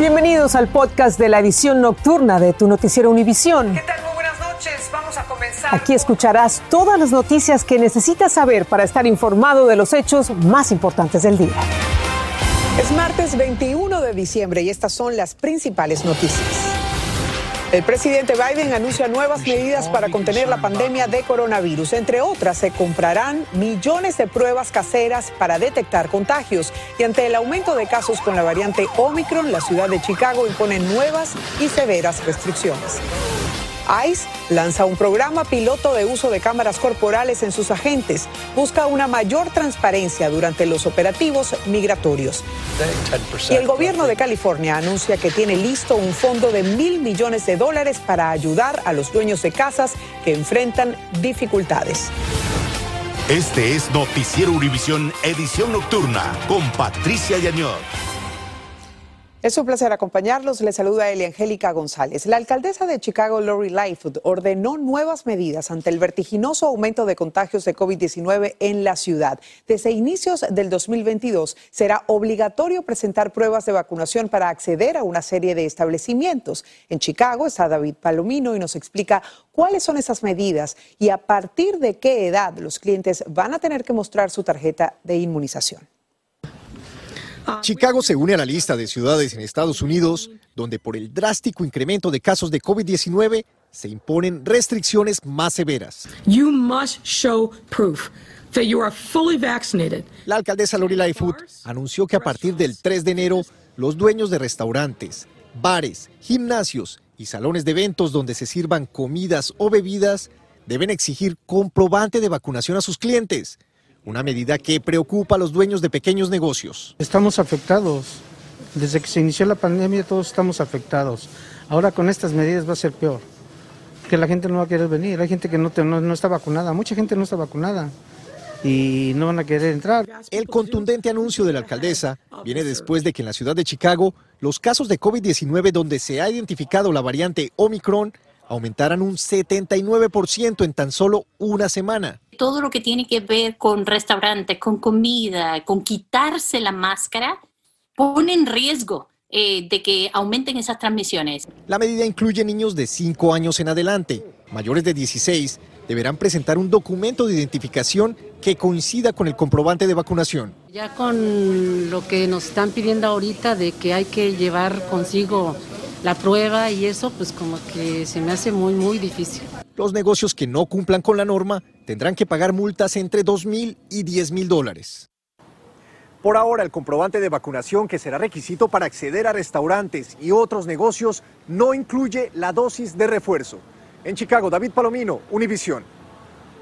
Bienvenidos al podcast de la edición nocturna de tu noticiero Univisión. ¿Qué tal? Muy buenas noches. Vamos a comenzar. Aquí escucharás todas las noticias que necesitas saber para estar informado de los hechos más importantes del día. Es martes 21 de diciembre y estas son las principales noticias. El presidente Biden anuncia nuevas medidas para contener la pandemia de coronavirus. Entre otras, se comprarán millones de pruebas caseras para detectar contagios. Y ante el aumento de casos con la variante Omicron, la ciudad de Chicago impone nuevas y severas restricciones. ICE lanza un programa piloto de uso de cámaras corporales en sus agentes. Busca una mayor transparencia durante los operativos migratorios. Y el gobierno de California anuncia que tiene listo un fondo de mil millones de dólares para ayudar a los dueños de casas que enfrentan dificultades. Este es Noticiero Univisión Edición Nocturna con Patricia Yañor. Es un placer acompañarlos. Le saluda Elia Angélica González. La alcaldesa de Chicago, Lori Lightfoot, ordenó nuevas medidas ante el vertiginoso aumento de contagios de COVID-19 en la ciudad. Desde inicios del 2022 será obligatorio presentar pruebas de vacunación para acceder a una serie de establecimientos. En Chicago está David Palomino y nos explica cuáles son esas medidas y a partir de qué edad los clientes van a tener que mostrar su tarjeta de inmunización. Chicago se une a la lista de ciudades en Estados Unidos donde por el drástico incremento de casos de COVID-19 se imponen restricciones más severas. You must show proof that you are fully vaccinated. La alcaldesa Lori Lightfoot anunció que a partir del 3 de enero los dueños de restaurantes, bares, gimnasios y salones de eventos donde se sirvan comidas o bebidas deben exigir comprobante de vacunación a sus clientes una medida que preocupa a los dueños de pequeños negocios. Estamos afectados. Desde que se inició la pandemia todos estamos afectados. Ahora con estas medidas va a ser peor, que la gente no va a querer venir. Hay gente que no, no, está vacunada, mucha gente no está vacunada y no van a querer entrar. El contundente anuncio de la alcaldesa viene después de que en la ciudad de Chicago los casos de COVID-19 donde se ha identificado la variante Omicron aumentaran un 79% en tan solo una semana todo lo que tiene que ver con restaurantes, con comida, con quitarse la máscara, pone en riesgo eh, de que aumenten esas transmisiones. La medida incluye niños de 5 años en adelante. Mayores de 16 deberán presentar un documento de identificación que coincida con el comprobante de vacunación. Ya con lo que nos están pidiendo ahorita de que hay que llevar consigo la prueba y eso, pues como que se me hace muy, muy difícil. Los negocios que no cumplan con la norma tendrán que pagar multas entre 2 mil y 10 mil dólares. Por ahora, el comprobante de vacunación que será requisito para acceder a restaurantes y otros negocios no incluye la dosis de refuerzo. En Chicago, David Palomino, Univisión.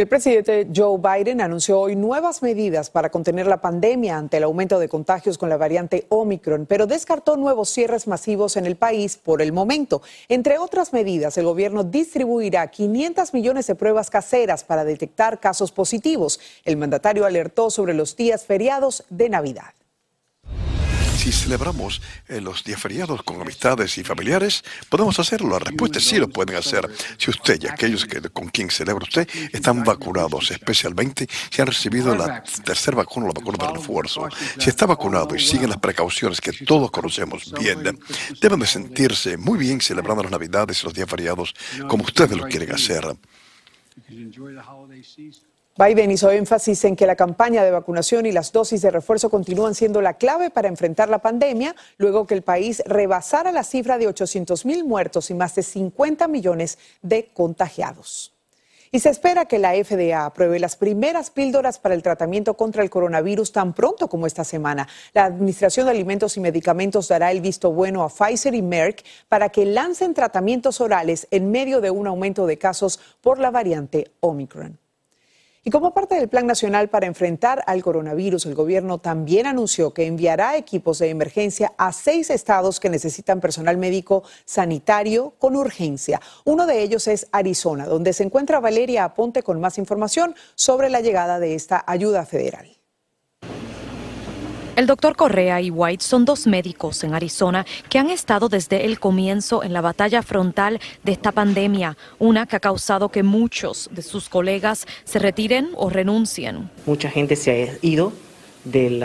El presidente Joe Biden anunció hoy nuevas medidas para contener la pandemia ante el aumento de contagios con la variante Omicron, pero descartó nuevos cierres masivos en el país por el momento. Entre otras medidas, el gobierno distribuirá 500 millones de pruebas caseras para detectar casos positivos. El mandatario alertó sobre los días feriados de Navidad si celebramos eh, los días feriados con amistades y familiares, podemos hacerlo. La respuesta es sí lo pueden hacer. Si usted y aquellos que, con quien celebra usted están vacunados, especialmente si han recibido la tercera vacuna o la vacuna de refuerzo. Si está vacunado y siguen las precauciones que todos conocemos bien, deben de sentirse muy bien celebrando las Navidades y los días feriados como ustedes lo quieren hacer. Biden hizo énfasis en que la campaña de vacunación y las dosis de refuerzo continúan siendo la clave para enfrentar la pandemia, luego que el país rebasara la cifra de 800 mil muertos y más de 50 millones de contagiados. Y se espera que la FDA apruebe las primeras píldoras para el tratamiento contra el coronavirus tan pronto como esta semana. La Administración de Alimentos y Medicamentos dará el visto bueno a Pfizer y Merck para que lancen tratamientos orales en medio de un aumento de casos por la variante Omicron. Y como parte del Plan Nacional para enfrentar al coronavirus, el gobierno también anunció que enviará equipos de emergencia a seis estados que necesitan personal médico sanitario con urgencia. Uno de ellos es Arizona, donde se encuentra Valeria Aponte con más información sobre la llegada de esta ayuda federal. El doctor Correa y White son dos médicos en Arizona que han estado desde el comienzo en la batalla frontal de esta pandemia, una que ha causado que muchos de sus colegas se retiren o renuncien. Mucha gente se ha ido del,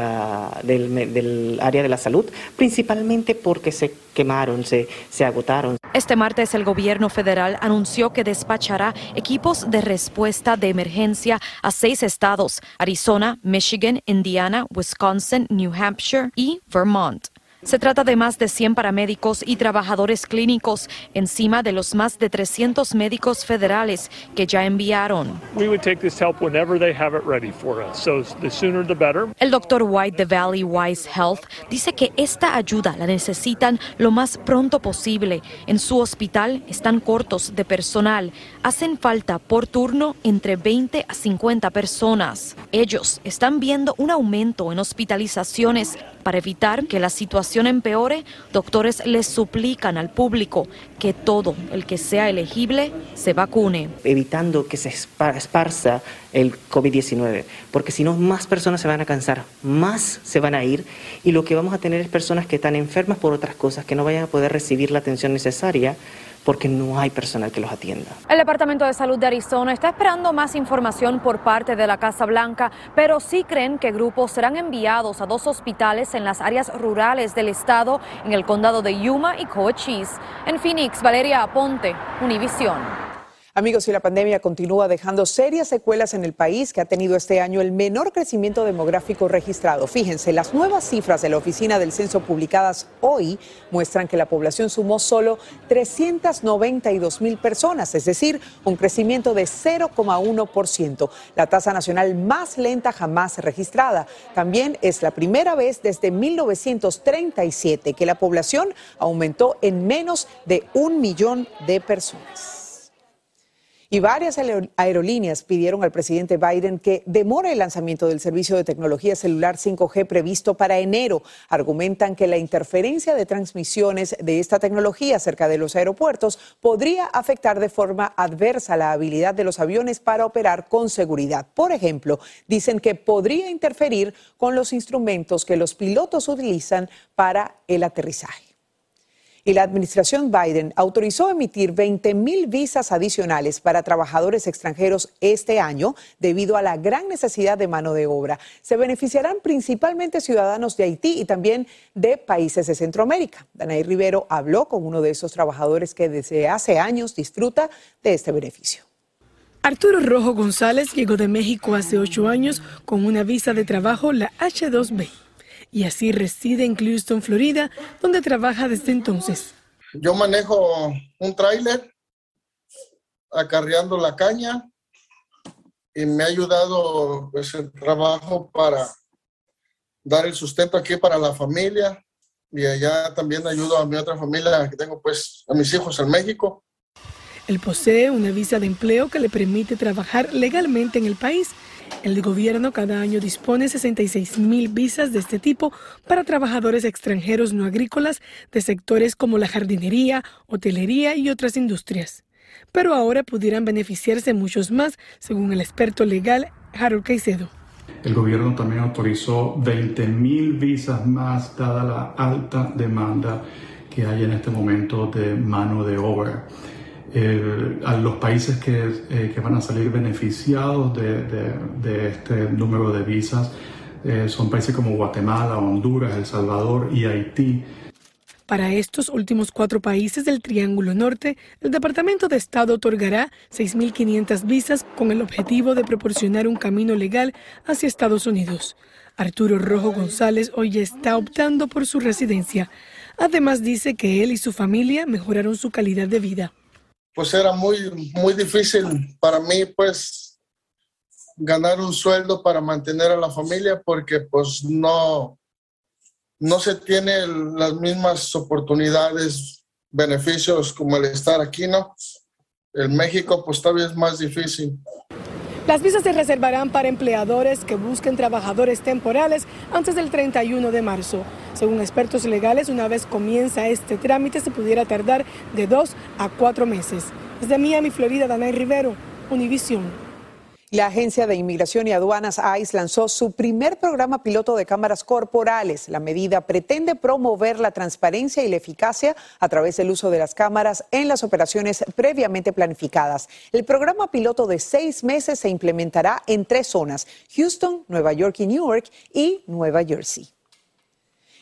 del, área de la salud, principalmente porque se quemaron, se, se agotaron. Este martes el gobierno federal anunció que despachará equipos de respuesta de emergencia a seis estados, Arizona, Michigan, Indiana, Wisconsin, New Hampshire y Vermont. Se trata de más de 100 paramédicos y trabajadores clínicos, encima de los más de 300 médicos federales que ya enviaron. El doctor White de Valley Wise Health dice que esta ayuda la necesitan lo más pronto posible. En su hospital están cortos de personal. Hacen falta por turno entre 20 a 50 personas. Ellos están viendo un aumento en hospitalizaciones para evitar que la situación empeore, doctores les suplican al público que todo el que sea elegible se vacune. Evitando que se esparza el COVID-19, porque si no, más personas se van a cansar, más se van a ir y lo que vamos a tener es personas que están enfermas por otras cosas, que no vayan a poder recibir la atención necesaria porque no hay personal que los atienda. El Departamento de Salud de Arizona está esperando más información por parte de la Casa Blanca, pero sí creen que grupos serán enviados a dos hospitales en las áreas rurales del estado, en el condado de Yuma y Cochise. En Phoenix, Valeria Aponte, Univisión. Amigos, y la pandemia continúa dejando serias secuelas en el país que ha tenido este año el menor crecimiento demográfico registrado. Fíjense, las nuevas cifras de la Oficina del Censo publicadas hoy muestran que la población sumó solo 392 mil personas, es decir, un crecimiento de 0,1%, la tasa nacional más lenta jamás registrada. También es la primera vez desde 1937 que la población aumentó en menos de un millón de personas. Y varias aerolíneas pidieron al presidente Biden que demore el lanzamiento del servicio de tecnología celular 5G previsto para enero. Argumentan que la interferencia de transmisiones de esta tecnología cerca de los aeropuertos podría afectar de forma adversa la habilidad de los aviones para operar con seguridad. Por ejemplo, dicen que podría interferir con los instrumentos que los pilotos utilizan para el aterrizaje y la administración Biden autorizó emitir 20 mil visas adicionales para trabajadores extranjeros este año debido a la gran necesidad de mano de obra. Se beneficiarán principalmente ciudadanos de Haití y también de países de Centroamérica. Danaí Rivero habló con uno de esos trabajadores que desde hace años disfruta de este beneficio. Arturo Rojo González llegó de México hace ocho años con una visa de trabajo, la H2B y así reside en Clewiston, Florida, donde trabaja desde entonces. Yo manejo un tráiler acarreando la caña y me ha ayudado pues, el trabajo para dar el sustento aquí para la familia y allá también ayudo a mi otra familia que tengo pues a mis hijos en México. Él posee una visa de empleo que le permite trabajar legalmente en el país el gobierno cada año dispone 66 mil visas de este tipo para trabajadores extranjeros no agrícolas de sectores como la jardinería, hotelería y otras industrias. Pero ahora pudieran beneficiarse muchos más, según el experto legal Harold Caicedo. El gobierno también autorizó 20 mil visas más, dada la alta demanda que hay en este momento de mano de obra. Eh, a los países eh, que, van a salir beneficiados de, este número de visas eh, son países como Guatemala, Honduras, El Salvador y Haití. Para estos últimos cuatro países del Triángulo Norte, el Departamento de Estado otorgará 6.500 visas con el objetivo de proporcionar un camino legal hacia Estados Unidos. Arturo Rojo González hoy está optando por su residencia. Además dice que él y su familia mejoraron su calidad de vida pues era muy, muy difícil para mí, pues, ganar un sueldo para mantener a la familia porque, pues, no, no se tiene las mismas oportunidades, beneficios como el estar aquí, ¿no? En México, pues, todavía es más difícil. Las visas se reservarán para empleadores que busquen trabajadores temporales antes del 31 de marzo. Según expertos legales, una vez comienza este trámite se pudiera tardar de dos a cuatro meses. Desde Miami, Florida, Danay Rivero, Univision. La Agencia de Inmigración y Aduanas ICE lanzó su primer programa piloto de cámaras corporales. La medida pretende promover la transparencia y la eficacia a través del uso de las cámaras en las operaciones previamente planificadas. El programa piloto de seis meses se implementará en tres zonas, Houston, Nueva York y Newark y Nueva Jersey.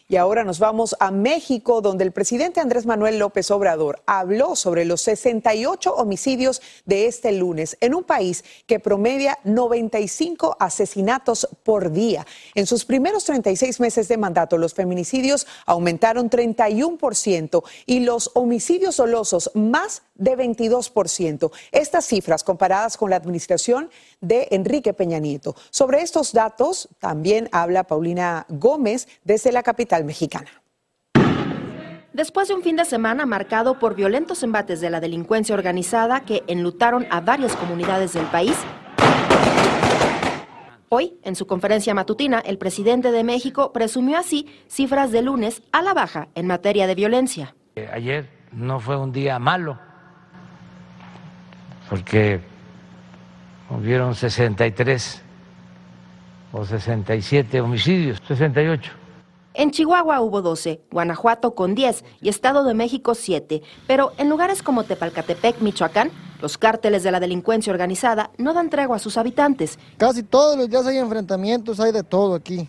Y ahora nos vamos a México, donde el presidente Andrés Manuel López Obrador habló sobre los 68 homicidios de este lunes en un país que promedia 95 asesinatos por día. En sus primeros 36 meses de mandato, los feminicidios aumentaron 31% y los homicidios dolosos más de 22%. Estas cifras comparadas con la administración de Enrique Peña Nieto. Sobre estos datos también habla Paulina Gómez desde la capital mexicana. Después de un fin de semana marcado por violentos embates de la delincuencia organizada que enlutaron a varias comunidades del país, Hoy, en su conferencia matutina, el presidente de México presumió así cifras de lunes a la baja en materia de violencia. Ayer no fue un día malo, porque hubieron 63 o 67 homicidios, 68. En Chihuahua hubo 12, Guanajuato con 10 y Estado de México 7. Pero en lugares como Tepalcatepec, Michoacán, los cárteles de la delincuencia organizada no dan tregua a sus habitantes. Casi todos los días hay enfrentamientos, hay de todo aquí.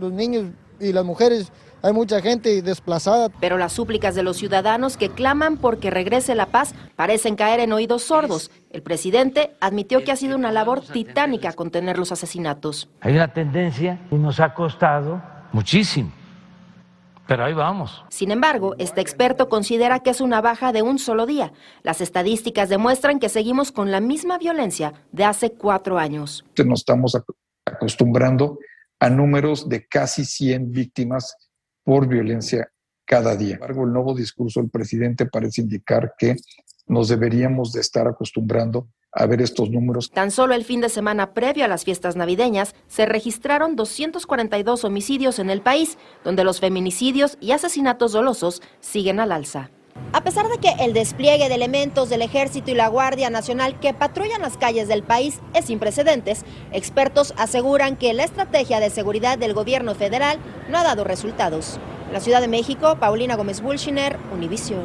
Los niños y las mujeres hay mucha gente desplazada. Pero las súplicas de los ciudadanos que claman porque regrese la paz parecen caer en oídos sordos. El presidente admitió que ha sido una labor titánica contener los asesinatos. Hay una tendencia y nos ha costado muchísimo. Pero ahí vamos. Sin embargo, este experto considera que es una baja de un solo día. Las estadísticas demuestran que seguimos con la misma violencia de hace cuatro años. Nos estamos acostumbrando a números de casi 100 víctimas por violencia cada día. Sin embargo, el nuevo discurso del presidente parece indicar que nos deberíamos de estar acostumbrando a ver estos números. Tan solo el fin de semana previo a las fiestas navideñas se registraron 242 homicidios en el país, donde los feminicidios y asesinatos dolosos siguen al alza. A pesar de que el despliegue de elementos del Ejército y la Guardia Nacional que patrullan las calles del país es sin precedentes, expertos aseguran que la estrategia de seguridad del gobierno federal no ha dado resultados. La Ciudad de México, Paulina Gómez Bulchiner, Univisión.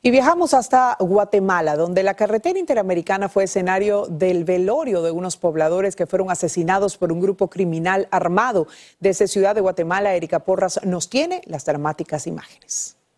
Y viajamos hasta Guatemala, donde la carretera interamericana fue escenario del velorio de unos pobladores que fueron asesinados por un grupo criminal armado. Desde Ciudad de Guatemala, Erika Porras nos tiene las dramáticas imágenes.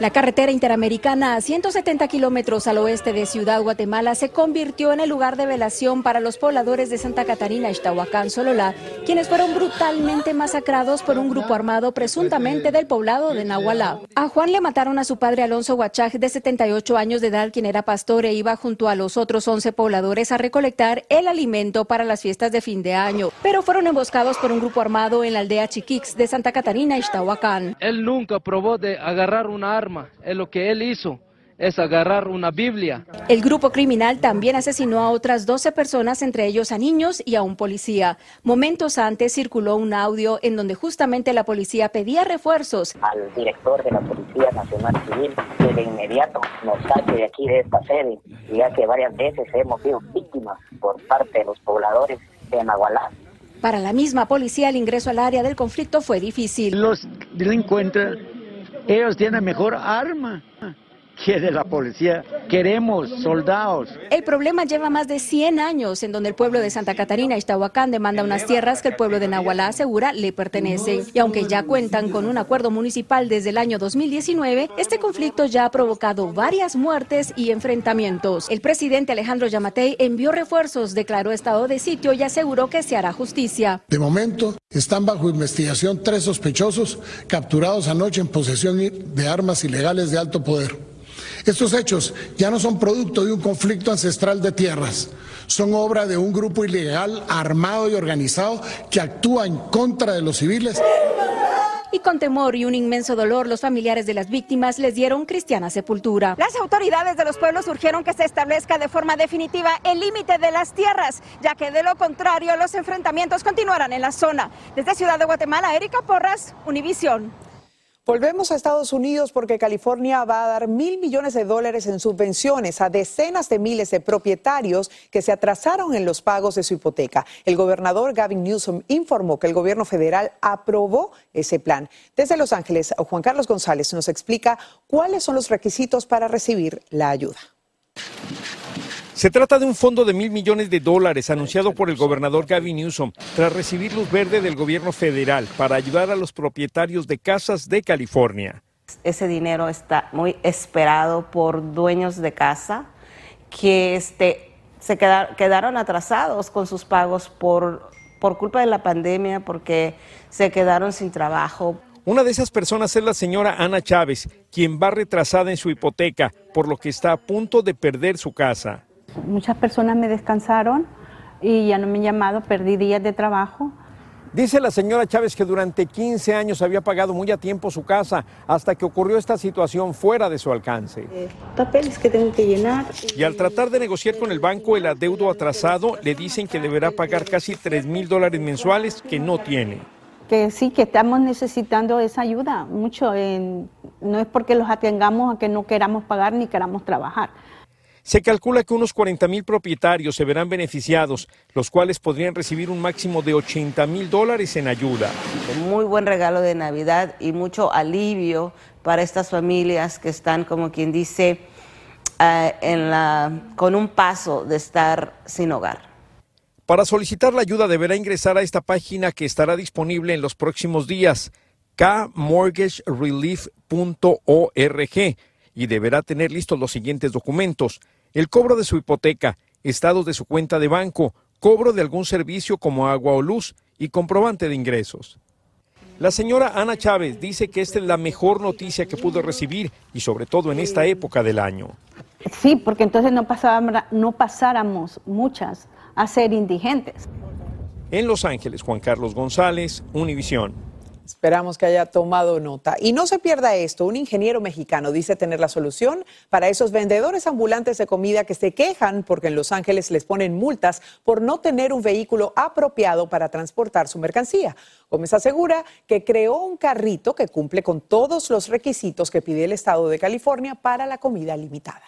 La carretera interamericana a 170 kilómetros al oeste de Ciudad Guatemala se convirtió en el lugar de velación para los pobladores de Santa Catarina, Ixtahuacán, Sololá, quienes fueron brutalmente masacrados por un grupo armado presuntamente del poblado de Nahualá. A Juan le mataron a su padre Alonso Huachaj, de 78 años de edad, quien era pastor e iba junto a los otros 11 pobladores a recolectar el alimento para las fiestas de fin de año, pero fueron emboscados por un grupo armado en la aldea Chiquix de Santa Catarina, Ixtahuacán. Él nunca probó de agarrar una arma es lo que él hizo es agarrar una Biblia. El grupo criminal también asesinó a otras 12 personas, entre ellos a niños y a un policía. Momentos antes circuló un audio en donde justamente la policía pedía refuerzos. Al director de la Policía Nacional Civil que de inmediato nos saque de aquí de esta sede, ya que varias veces hemos sido víctimas por parte de los pobladores de Nahualá. Para la misma policía, el ingreso al área del conflicto fue difícil. Los delincuentes ellos tienen mejor arma que de la policía. Queremos soldados. El problema lleva más de 100 años en donde el pueblo de Santa Catarina y Ixtahuacán demanda unas tierras que el pueblo de Nahualá asegura le pertenecen. Y aunque ya cuentan con un acuerdo municipal desde el año 2019, este conflicto ya ha provocado varias muertes y enfrentamientos. El presidente Alejandro Yamatei envió refuerzos, declaró estado de sitio y aseguró que se hará justicia. De momento están bajo investigación tres sospechosos capturados anoche en posesión de armas ilegales de alto poder. Estos hechos ya no son producto de un conflicto ancestral de tierras, son obra de un grupo ilegal armado y organizado que actúa en contra de los civiles. Y con temor y un inmenso dolor, los familiares de las víctimas les dieron cristiana sepultura. Las autoridades de los pueblos urgieron que se establezca de forma definitiva el límite de las tierras, ya que de lo contrario los enfrentamientos continuarán en la zona. Desde Ciudad de Guatemala, Erika Porras, Univisión. Volvemos a Estados Unidos porque California va a dar mil millones de dólares en subvenciones a decenas de miles de propietarios que se atrasaron en los pagos de su hipoteca. El gobernador Gavin Newsom informó que el gobierno federal aprobó ese plan. Desde Los Ángeles, Juan Carlos González nos explica cuáles son los requisitos para recibir la ayuda. Se trata de un fondo de mil millones de dólares anunciado por el gobernador Gavin Newsom tras recibir luz verde del gobierno federal para ayudar a los propietarios de casas de California. Ese dinero está muy esperado por dueños de casa que este, se quedaron atrasados con sus pagos por, por culpa de la pandemia, porque se quedaron sin trabajo. Una de esas personas es la señora Ana Chávez, quien va retrasada en su hipoteca, por lo que está a punto de perder su casa. Muchas personas me descansaron y ya no me han llamado, perdí días de trabajo. Dice la señora Chávez que durante 15 años había pagado muy a tiempo su casa hasta que ocurrió esta situación fuera de su alcance. Eh, papeles que tengo que llenar. Y al tratar de negociar con el banco el adeudo atrasado, le dicen que deberá pagar casi 3 mil dólares mensuales que no tiene. Que sí, que estamos necesitando esa ayuda mucho. no es porque los atengamos a que no queramos pagar ni queramos trabajar se calcula que unos 40 mil propietarios se verán beneficiados, los cuales podrían recibir un máximo de 80 mil dólares en ayuda. Muy buen regalo de Navidad y mucho alivio para estas familias que están, como quien dice, eh, en la, con un paso de estar sin hogar. Para solicitar la ayuda deberá ingresar a esta página que estará disponible en los próximos días, kmortgagerelief.org, y deberá tener listos los siguientes documentos el cobro de su hipoteca, estados de su cuenta de banco, cobro de algún servicio como agua o luz y comprobante de ingresos. La señora Ana Chávez dice que esta es la mejor noticia que pudo recibir y sobre todo en esta época del año. Sí, porque entonces no, no pasáramos muchas a ser indigentes. En Los Ángeles, Juan Carlos González, Univisión. Esperamos que haya tomado nota. Y no se pierda esto, un ingeniero mexicano dice tener la solución para esos vendedores ambulantes de comida que se quejan porque en Los Ángeles les ponen multas por no tener un vehículo apropiado para transportar su mercancía. Gómez asegura que creó un carrito que cumple con todos los requisitos que pide el Estado de California para la comida limitada.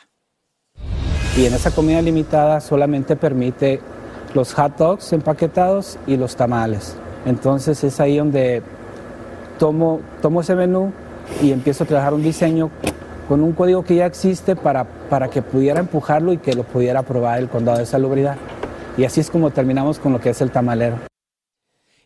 Y en esa comida limitada solamente permite los hot dogs empaquetados y los tamales. Entonces es ahí donde tomo, tomo ese menú y empiezo a trabajar un diseño con un código que ya existe para, para que pudiera empujarlo y que lo pudiera aprobar el condado de salubridad. Y así es como terminamos con lo que es el tamalero.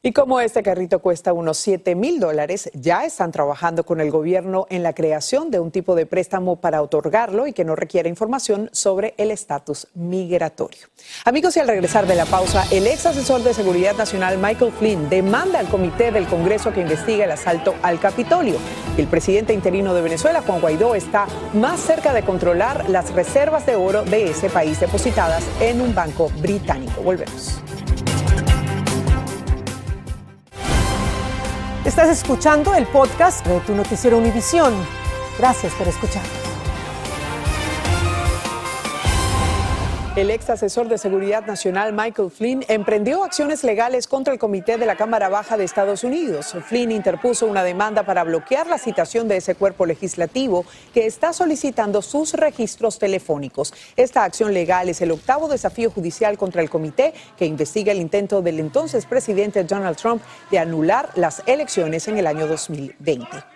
Y como este carrito cuesta unos 7 mil dólares, ya están trabajando con el gobierno en la creación de un tipo de préstamo para otorgarlo y que no requiera información sobre el estatus migratorio. Amigos, y al regresar de la pausa, el ex asesor de Seguridad Nacional Michael Flynn demanda al comité del Congreso que investigue el asalto al Capitolio. El presidente interino de Venezuela, Juan Guaidó, está más cerca de controlar las reservas de oro de ese país depositadas en un banco británico. Volvemos. Estás escuchando el podcast de tu noticiero Univisión. Gracias por escuchar. El ex asesor de Seguridad Nacional Michael Flynn emprendió acciones legales contra el Comité de la Cámara Baja de Estados Unidos. Flynn interpuso una demanda para bloquear la citación de ese cuerpo legislativo que está solicitando sus registros telefónicos. Esta acción legal es el octavo desafío judicial contra el comité que investiga el intento del entonces presidente Donald Trump de anular las elecciones en el año 2020.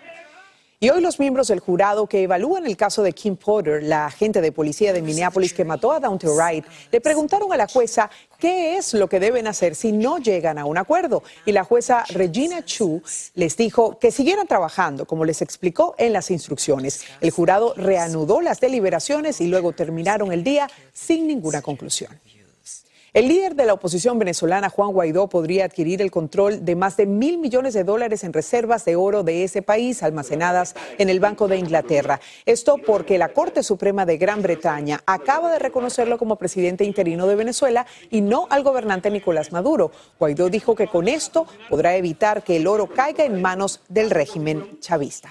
Y hoy los miembros del jurado que evalúan el caso de Kim Potter, la agente de policía de Minneapolis que mató a Daunte Wright, le preguntaron a la jueza qué es lo que deben hacer si no llegan a un acuerdo. Y la jueza Regina Chu les dijo que siguieran trabajando, como les explicó en las instrucciones. El jurado reanudó las deliberaciones y luego terminaron el día sin ninguna conclusión. El líder de la oposición venezolana, Juan Guaidó, podría adquirir el control de más de mil millones de dólares en reservas de oro de ese país almacenadas en el Banco de Inglaterra. Esto porque la Corte Suprema de Gran Bretaña acaba de reconocerlo como presidente interino de Venezuela y no al gobernante Nicolás Maduro. Guaidó dijo que con esto podrá evitar que el oro caiga en manos del régimen chavista.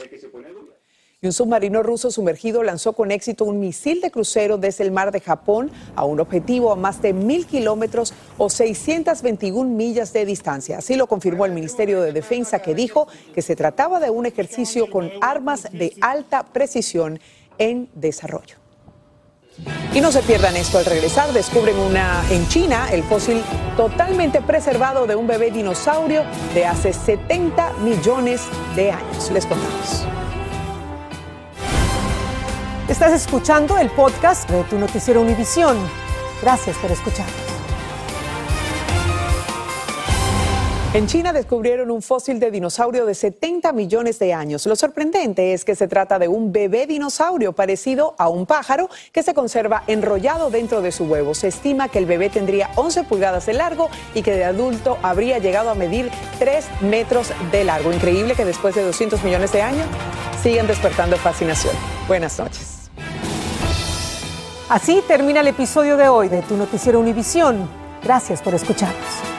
Y un submarino ruso sumergido lanzó con éxito un misil de crucero desde el mar de Japón a un objetivo a más de mil kilómetros o 621 millas de distancia. Así lo confirmó el Ministerio de Defensa, que dijo que se trataba de un ejercicio con armas de alta precisión en desarrollo. Y no se pierdan esto al regresar, descubren una en China el fósil totalmente preservado de un bebé dinosaurio de hace 70 millones de años. Les contamos. Estás escuchando el podcast de tu noticiero Univisión. Gracias por escucharnos. En China descubrieron un fósil de dinosaurio de 70 millones de años. Lo sorprendente es que se trata de un bebé dinosaurio parecido a un pájaro que se conserva enrollado dentro de su huevo. Se estima que el bebé tendría 11 pulgadas de largo y que de adulto habría llegado a medir 3 metros de largo. Increíble que después de 200 millones de años sigan despertando fascinación. Buenas noches. Así termina el episodio de hoy de Tu Noticiero Univisión. Gracias por escucharnos.